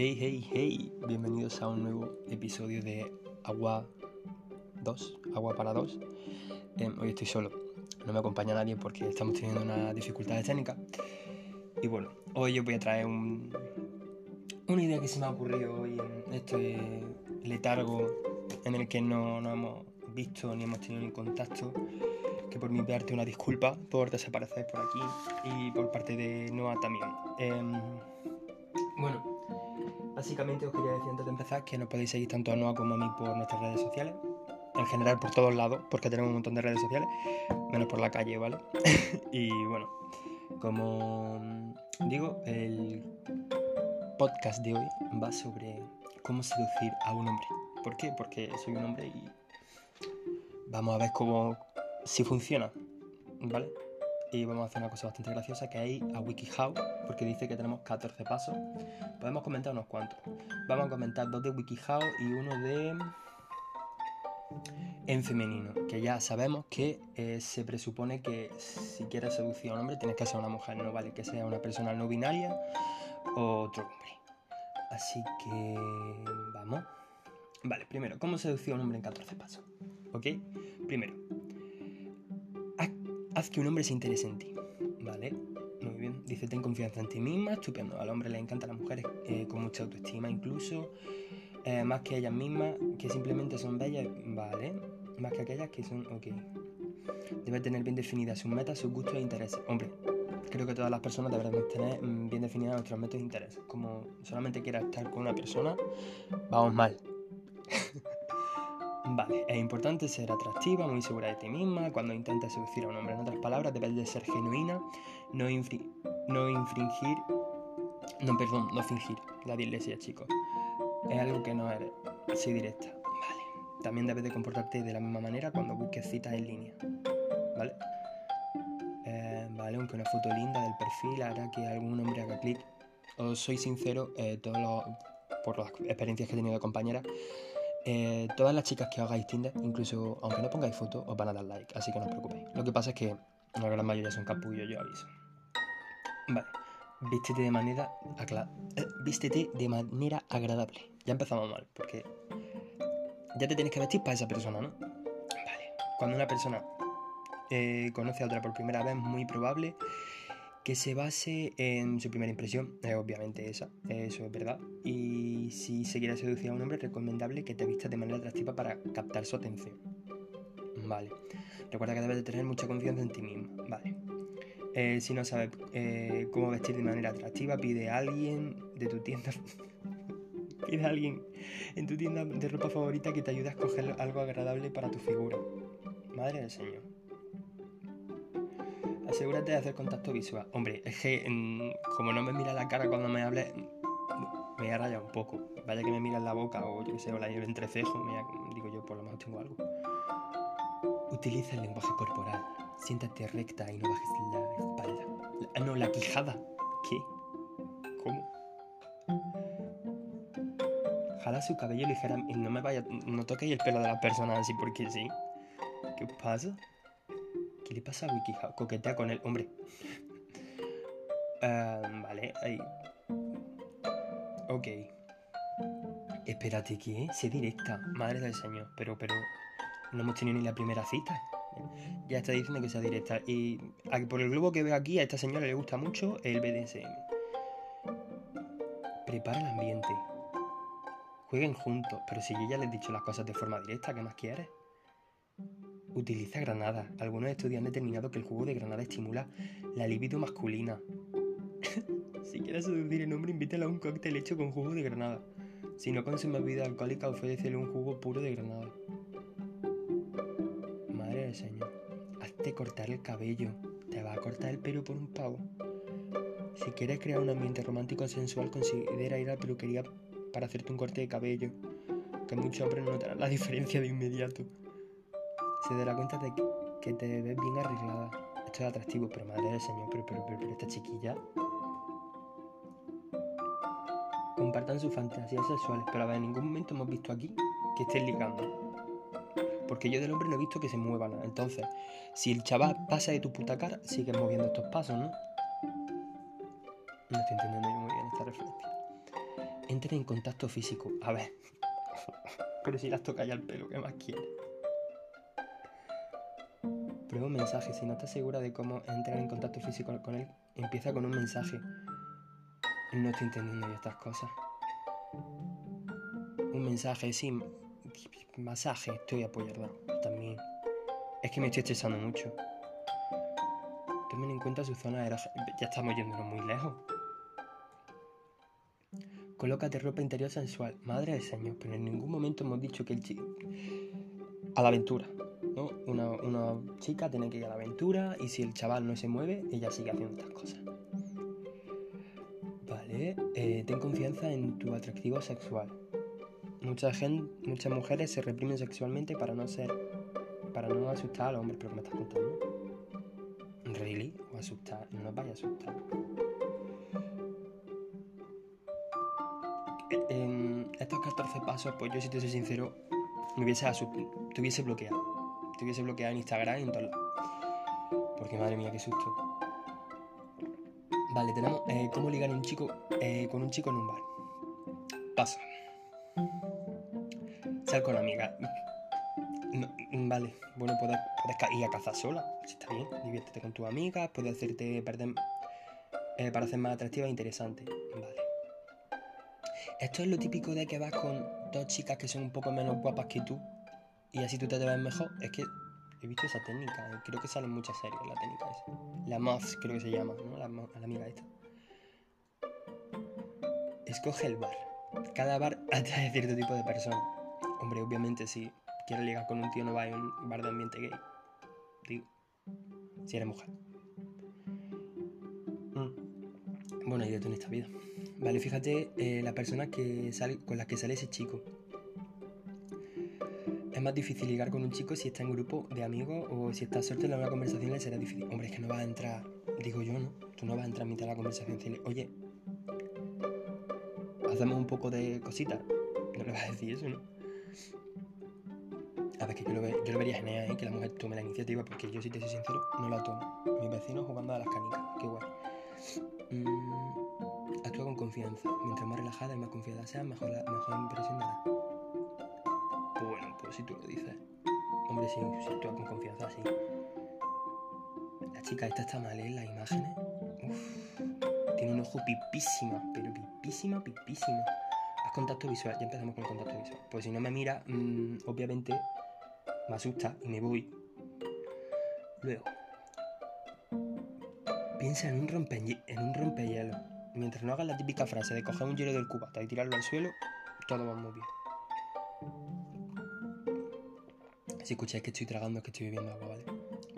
Hey, hey, hey, bienvenidos a un nuevo episodio de Agua 2, Agua para 2. Em, hoy estoy solo, no me acompaña nadie porque estamos teniendo una dificultad técnica. Y bueno, hoy os voy a traer un, una idea que se me ha ocurrido hoy en este letargo en el que no, no hemos visto ni hemos tenido ni contacto. Que por mi parte una disculpa por desaparecer por aquí y por parte de Noah también. Em, bueno, básicamente os quería decir antes de empezar que nos podéis seguir tanto a Noah como a mí por nuestras redes sociales. En general por todos lados, porque tenemos un montón de redes sociales, menos por la calle, ¿vale? y bueno, como digo, el podcast de hoy va sobre cómo seducir a un hombre. ¿Por qué? Porque soy un hombre y vamos a ver cómo si funciona, ¿vale? Y vamos a hacer una cosa bastante graciosa que hay a WikiHow, porque dice que tenemos 14 pasos. Podemos comentar unos cuantos. Vamos a comentar dos de WikiHow y uno de en femenino, que ya sabemos que eh, se presupone que si quieres seducir a un hombre tienes que ser una mujer, no vale que sea una persona no binaria o otro hombre. Así que vamos. Vale, primero, ¿cómo seducir a un hombre en 14 pasos? ¿Ok? Primero, haz que un hombre se interese en ti, ¿vale? Muy bien, dice ten confianza en ti misma, estupendo. Al hombre le encantan las mujeres eh, con mucha autoestima, incluso eh, más que ellas mismas, que simplemente son bellas, ¿vale? Más que aquellas que son, ok. Debe tener bien definidas sus metas, sus gustos e intereses. Hombre, creo que todas las personas deberemos tener mm, bien definidas nuestros metas e intereses. Como solamente quieras estar con una persona, vamos mal. Vale, es importante ser atractiva, muy segura de ti misma. Cuando intentes seducir a un hombre, en otras palabras, debes de ser genuina, no, infringir, no, perdón, no fingir la dislexia, chicos. Es algo que no eres, soy directa. Vale, también debes de comportarte de la misma manera cuando busques citas en línea. Vale, eh, aunque una foto linda del perfil hará que algún hombre haga clic. Os soy sincero, eh, por las experiencias que he tenido de compañeras, eh, todas las chicas que hagáis Tinder, incluso aunque no pongáis foto, os van a dar like, así que no os preocupéis. Lo que pasa es que la gran mayoría son capullos, yo aviso. Vale, vístete de manera, eh, vístete de manera agradable. Ya empezamos mal, porque ya te tienes que vestir para esa persona, ¿no? Vale, cuando una persona eh, conoce a otra por primera vez, muy probable que se base en su primera impresión, es obviamente esa, eso es verdad. Si se quiere seducir a un hombre, es recomendable que te vistas de manera atractiva para captar su atención. Vale. Recuerda que debes de tener mucha confianza en ti mismo. Vale. Eh, si no sabes eh, cómo vestir de manera atractiva, pide a alguien de tu tienda. pide a alguien en tu tienda de ropa favorita que te ayude a escoger algo agradable para tu figura. Madre del Señor asegúrate de hacer contacto visual. Hombre, es que como no me mira la cara cuando me hable, me voy a rayar un poco. Vaya que me mira en la boca o yo que sé, o la entrecejo, me digo yo, por lo menos tengo algo. Utiliza el lenguaje corporal. Siéntate recta y no bajes la espalda. Ah, no, la quijada. ¿Qué? ¿Cómo? Jala su cabello ligeramente. No me vaya. No toquéis el pelo de la persona así porque sí. ¿Qué pasa? ¿Qué le pasa a WikiHow? Coquetea con el hombre. Uh, vale, ahí. Ok. Espérate, ¿qué? Se directa. Madre del señor. Pero, pero. No hemos tenido ni la primera cita. Ya está diciendo que sea directa. Y por el globo que veo aquí, a esta señora le gusta mucho el BDSM. Prepara el ambiente. Jueguen juntos. Pero si yo ya les he dicho las cosas de forma directa, ¿qué más quieres? Utiliza granada. Algunos estudios han determinado que el jugo de granada estimula la libido masculina. Si quieres seducir el hombre, invítale a un cóctel hecho con jugo de granada. Si no consume bebida alcohólica, ofrécele un jugo puro de granada. Madre del Señor, hazte cortar el cabello. Te va a cortar el pelo por un pavo. Si quieres crear un ambiente romántico y sensual, considera ir a la peluquería para hacerte un corte de cabello. Que muchos hombres no notarán la diferencia de inmediato se dará cuenta de que te ves bien arreglada. Esto es atractivo, pero madre del señor, pero, pero, pero, esta chiquilla. Compartan sus fantasías sexuales, pero a ver, en ningún momento hemos visto aquí que estén ligando. Porque yo del hombre no he visto que se muevan. Entonces, si el chaval pasa de tu puta cara, sigues moviendo estos pasos, ¿no? No estoy entendiendo yo muy bien esta referencia. Entren en contacto físico. A ver. Pero si las toca ya el pelo, ¿qué más quiere? Prueba un mensaje. Si no estás segura de cómo entrar en contacto físico con él, empieza con un mensaje. No estoy entendiendo yo estas cosas. Un mensaje, sí. Masaje, estoy apoyado también. Es que me estoy estresando mucho. Tomen en cuenta su zona de Ya estamos yéndonos muy lejos. Colócate ropa interior sensual. Madre del Señor, pero en ningún momento hemos dicho que el chico... A la aventura. ¿no? Una, chica tiene que ir a la aventura y si el chaval no se mueve, ella sigue haciendo estas cosas. Vale. Eh, ten confianza en tu atractivo sexual. Mucha gente, muchas mujeres se reprimen sexualmente para no ser... Para no asustar a los hombres, pero me estás contando? ¿Really? ¿O asustar? No nos vaya a asustar. en estos 14 pasos, pues yo si te soy sincero, me hubiese te hubiese bloqueado. Te hubiese bloqueado en Instagram y en todos. Porque madre mía, qué susto. Vale, tenemos eh, cómo ligar un chico eh, con un chico en un bar. Paso. Sal con amiga. vale, bueno, puedes, ir a cazar sola. Si está bien, diviértete con tus amigas, puedes hacerte perder eh, para hacer más atractiva e interesante. Vale. Esto es lo típico de que vas con dos chicas que son un poco menos guapas que tú y así tú te ves mejor. Es que he visto esa técnica, eh, creo que sale en muchas series la técnica esa. La Moth creo que se llama, ¿no? La, la amiga esta. Escoge el bar. Cada bar atrae cierto tipo de personas. Hombre, obviamente si quieres ligar con un tío no va a un bar de ambiente gay. Digo, si eres mujer. Mm. Bueno, y de en esta vida. Vale, fíjate eh, la persona que sale, con la que sale ese chico. Más difícil ligar con un chico si está en grupo de amigos o si está suelto en una conversación le será difícil. Hombre, es que no va a entrar, digo yo, ¿no? Tú no vas a entrar a mitad de la conversación y oye, hacemos un poco de cositas. No le vas a decir eso, ¿no? A ver, que yo lo, yo lo vería genial, ¿eh? Que la mujer tome la iniciativa, porque yo, si te soy sincero, no la tomo. Mis vecinos jugando a las canicas, qué guay. Mm, Actúa con confianza. Mientras más relajada y más confiada seas, mejor, mejor impresión dará. Si tú lo dices. Hombre, sí, si actúa con confianza, sí. La chica esta está mal, ¿eh? Las imágenes. Uf. Tiene un ojo pipísima, pero pipísima, pipísima. Haz contacto visual. Ya empezamos con el contacto visual. Pues si no me mira, mmm, obviamente me asusta y me voy. Luego, piensa en un, rompe, en un rompehielo mientras no hagas la típica frase de coger un hielo del cubata y tirarlo al suelo, todo va muy bien. Si escucháis que estoy tragando, que estoy bebiendo agua, ¿vale?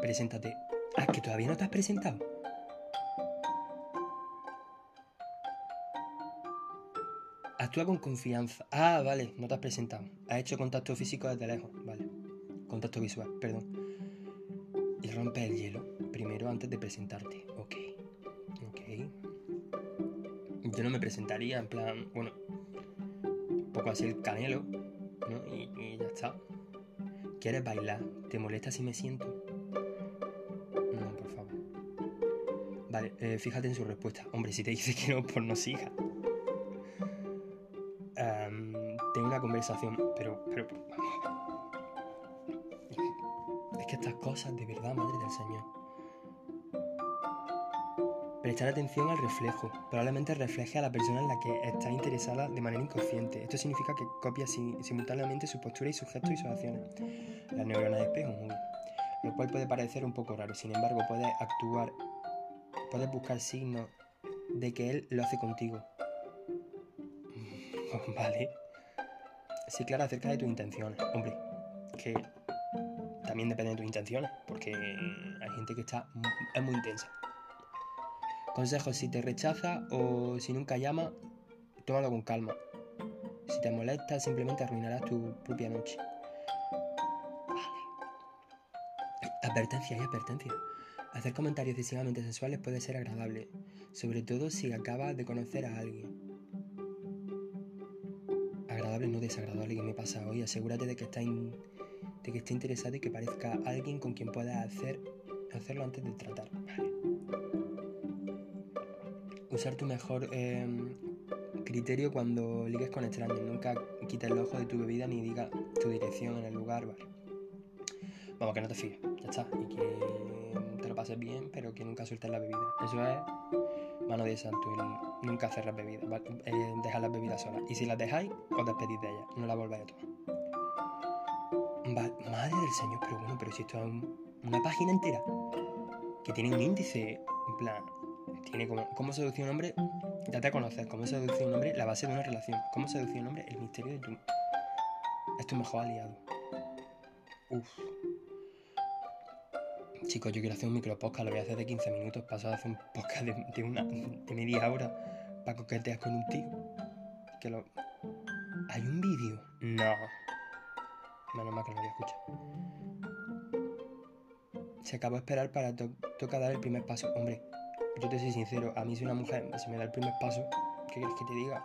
Preséntate. Ah, que todavía no te has presentado. Actúa con confianza. Ah, vale, no te has presentado. Has hecho contacto físico desde lejos, vale. Contacto visual, perdón. Y rompe el hielo primero antes de presentarte. Ok. Ok yo no me presentaría en plan, bueno, un poco así el canelo, ¿Quieres bailar? ¿Te molesta si me siento? No, por favor. Vale, eh, fíjate en su respuesta. Hombre, si te dice que no, pues no siga. tengo una conversación, pero, pero. Es que estas cosas, de verdad, madre del Señor. Prestar atención al reflejo. Probablemente refleje a la persona en la que está interesada de manera inconsciente. Esto significa que copia simultáneamente su postura y sus gestos y sus acciones. La neurona de espejo. Lo cual puede parecer un poco raro. Sin embargo, puedes actuar, puedes buscar signos de que él lo hace contigo. vale. Sí, claro, acerca de tus intenciones. Hombre, que también depende de tus intenciones, porque hay gente que está es muy intensa. Consejo, si te rechaza o si nunca llama, tómalo con calma. Si te molesta, simplemente arruinarás tu propia noche. Vale. Advertencia y advertencia. Hacer comentarios excesivamente sexuales puede ser agradable, sobre todo si acabas de conocer a alguien. Agradable, no desagradable, que me pasa hoy. Asegúrate de que esté interesado y que parezca alguien con quien puedas hacer, hacerlo antes de tratar. Vale usar tu mejor em, Criterio cuando ligues con extraños. Nunca quites el ojo de tu bebida ni digas tu dirección en el lugar, ¿vale? Vamos, que no te fíes, ya está. Y que te lo pases bien, pero que nunca sueltes la bebida. Eso es mano de santo, el nunca hacer las bebidas, ¿vale? Eh, dejar las bebidas solas. Y si las dejáis, os despedís de ellas, no las volváis a tomar. Madre del Señor, pero bueno, pero si esto es un- una página entera que tiene un índice, en plan, tiene como cómo seducir a un hombre, ya te conoces, cómo seducir a un hombre, la base de una relación, cómo seducir a un hombre, el misterio de tu es tu mejor aliado. Uf. Chicos, yo quiero hacer un micro podcast, lo voy a hacer de 15 minutos, paso a hacer un podcast de, de una de media hora para coquetear con un tío. Que lo. ¿Hay un vídeo? No. Menos mal que no lo voy a escuchar. Se acabó de esperar para to toca dar el primer paso. Hombre, yo te soy sincero, a mí si una mujer se me da el primer paso, ¿qué quieres que te diga?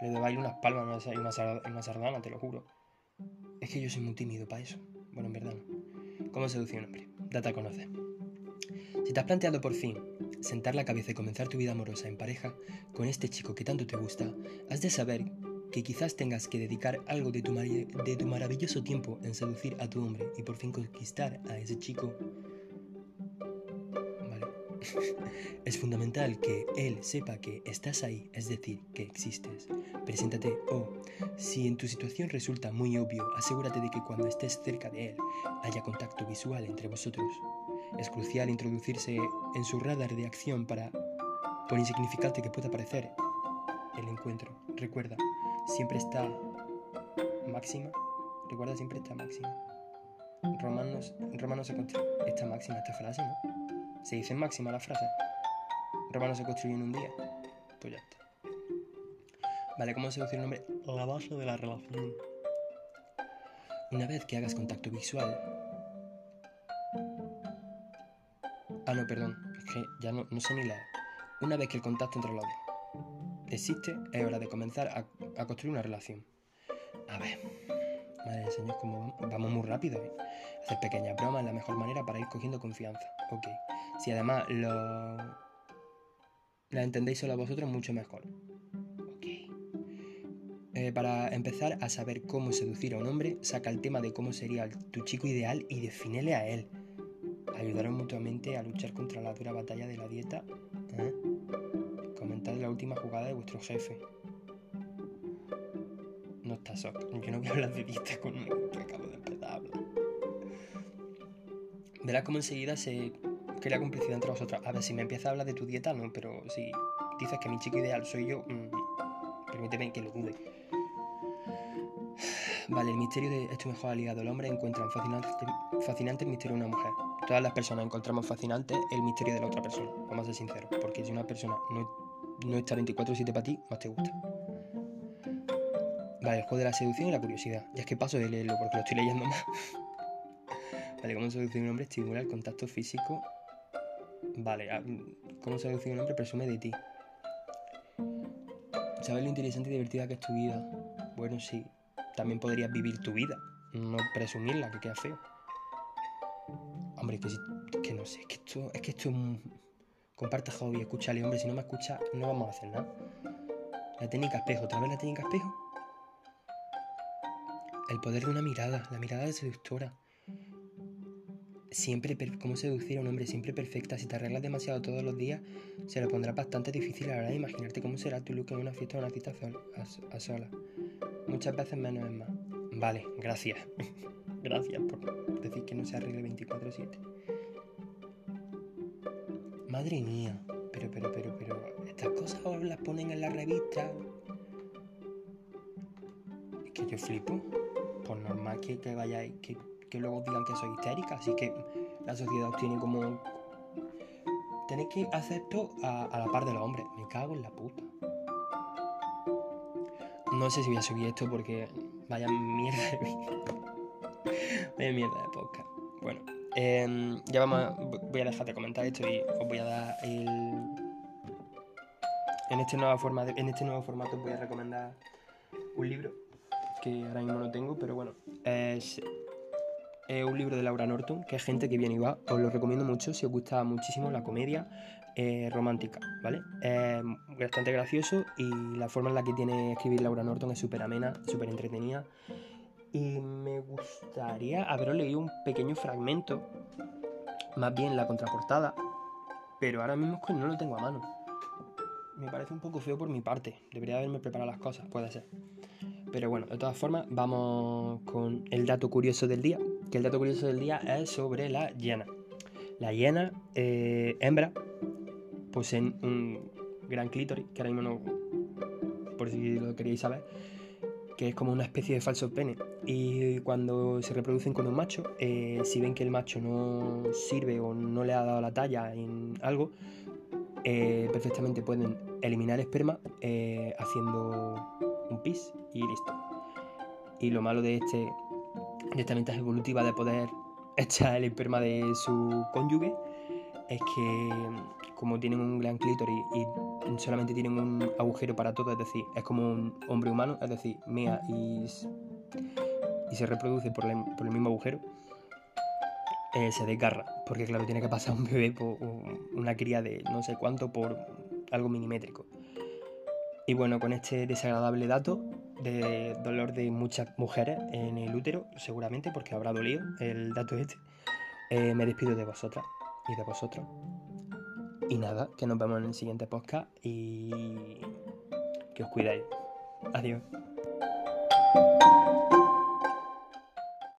Le doy unas palmas y una, una sardana, te lo juro. Es que yo soy muy tímido para eso. Bueno, en verdad. ¿Cómo seducir a un hombre? Date a. Si te has planteado por fin sentar la cabeza y comenzar tu vida amorosa en pareja con este chico que tanto te gusta, has de saber que quizás tengas que dedicar algo de tu, de tu maravilloso tiempo en seducir a tu hombre y por fin conquistar a ese chico. Es fundamental que él sepa que estás ahí, es decir, que existes. Preséntate o, si en tu situación resulta muy obvio, asegúrate de que cuando estés cerca de él haya contacto visual entre vosotros. Es crucial introducirse en su radar de acción para, por insignificante que pueda parecer, el encuentro. Recuerda, siempre está máxima. Recuerda, siempre está máxima. Romanos, Romanos. Está máxima esta frase, ¿no? Se dice máxima la frase. Roma no se construye en un día. Pues ya está. Vale, ¿cómo seducir a un hombre? La base de la relación. Una vez que hagas contacto visual. Ah, no, perdón. Es que ya no, no sé ni leer. Una vez que el contacto entre los dos existe, es hora de comenzar a, a construir una relación. A ver. Madre Señor, como vamos, vamos muy rápido, ¿eh? Hacer pequeñas bromas es la mejor manera para ir cogiendo confianza. Ok. Si además lo. La entendéis solo vosotros, mucho mejor. Ok. Eh, para empezar a saber cómo seducir a un hombre, saca el tema de cómo sería tu chico ideal y defínele a él. Ayudaros mutuamente a luchar contra la dura batalla de la dieta. ¿eh? Comentad la última jugada de vuestro jefe. No está soft. Yo no voy a hablar de dieta con que acabo de empezar a. Verás cómo enseguida se crea complicidad entre vosotros. A ver, si me empieza a hablar de tu dieta, no, pero si dices que mi chico ideal soy yo, mm, permíteme que lo dude. Vale, el misterio de es tu mejor aliado. El hombre encuentra en fascinante, fascinante el misterio de una mujer. Todas las personas encontramos fascinante el misterio de la otra persona. Vamos a ser sinceros. Porque si una persona no, no está 24-7 para ti, más te gusta. Vale, el juego de la seducción y la curiosidad. Ya es que paso de leerlo porque lo estoy leyendo más. vale, ¿cómo seducir un hombre? Estimula el contacto físico. Vale, ah, ¿cómo seducir a un hombre? Presume de ti. ¿Sabes lo interesante y divertida que es tu vida? Bueno, sí. También podrías vivir tu vida. No presumirla, que queda feo. Hombre, que, si, que no sé, es que esto es que esto es. Comparte hobby, escúchale, hombre, si no me escucha, no vamos a hacer nada. La técnica espejo, ¿otra vez la técnica espejo? El poder de una mirada, la mirada de seductora. Siempre, cómo seducir a un hombre siempre perfecta. Si te arreglas demasiado todos los días, se lo pondrá bastante difícil a la hora de imaginarte cómo será tu look en una fiesta o una cita a, a. Muchas veces menos es más. Vale, gracias. gracias por decir que no se arregle 24-7. Madre mía. Pero, pero, pero, pero. Estas cosas os las ponen en la revista. Es que yo flipo. Pues normal que, que vayáis, que, que luego digan que soy histérica. Así que la sociedad os tiene como. Tenéis que hacer esto a, la par de los hombres. Me cago en la puta. No sé si voy a subir esto porque vaya mierda de vaya mierda de podcast. Bueno, em, ya vamos a, voy a dejar de comentar esto y os voy a dar el... En este, nuevo forma de- en este nuevo formato voy a recomendar un libro que ahora mismo no tengo, pero bueno, es es un libro de Laura Norton, que es gente que viene y va. Os lo recomiendo mucho si os gusta muchísimo la comedia eh, romántica, ¿vale? Es bastante gracioso y la forma en la que tiene escribir Laura Norton es súper amena, súper entretenida. Y me gustaría haberos leído un pequeño fragmento, más bien la contraportada, pero ahora mismo no lo tengo a mano. Me parece un poco feo por mi parte, debería haberme preparado las cosas, puede ser. Pero bueno, de todas formas, vamos con el dato curioso del día. Que el dato curioso del día es sobre la hiena. La hiena eh, hembra poseen un gran clítoris, que ahora mismo no, por si lo queréis saber, que es como una especie de falso pene. Y cuando se reproducen con un macho, eh, si ven que el macho no sirve o no le ha dado la talla en algo, eh, perfectamente pueden eliminar esperma haciendo un pis y listo. Y lo malo de, este, de esta ventaja evolutiva de poder echar el esperma de su cónyuge es que como tienen un gran clítoris y solamente tienen un agujero para todo, es decir, es como un hombre humano, es decir, mea y, y se reproduce por, por el mismo agujero, eh, se desgarra, porque claro, tiene que pasar un bebé por una cría de no sé cuánto por algo minimétrico. Y bueno, con este desagradable dato de dolor de muchas mujeres en el útero, seguramente porque habrá dolido el dato este, eh, me despido de vosotras y de vosotros. Y nada, que nos vemos en el siguiente podcast y que os cuidáis. Adiós.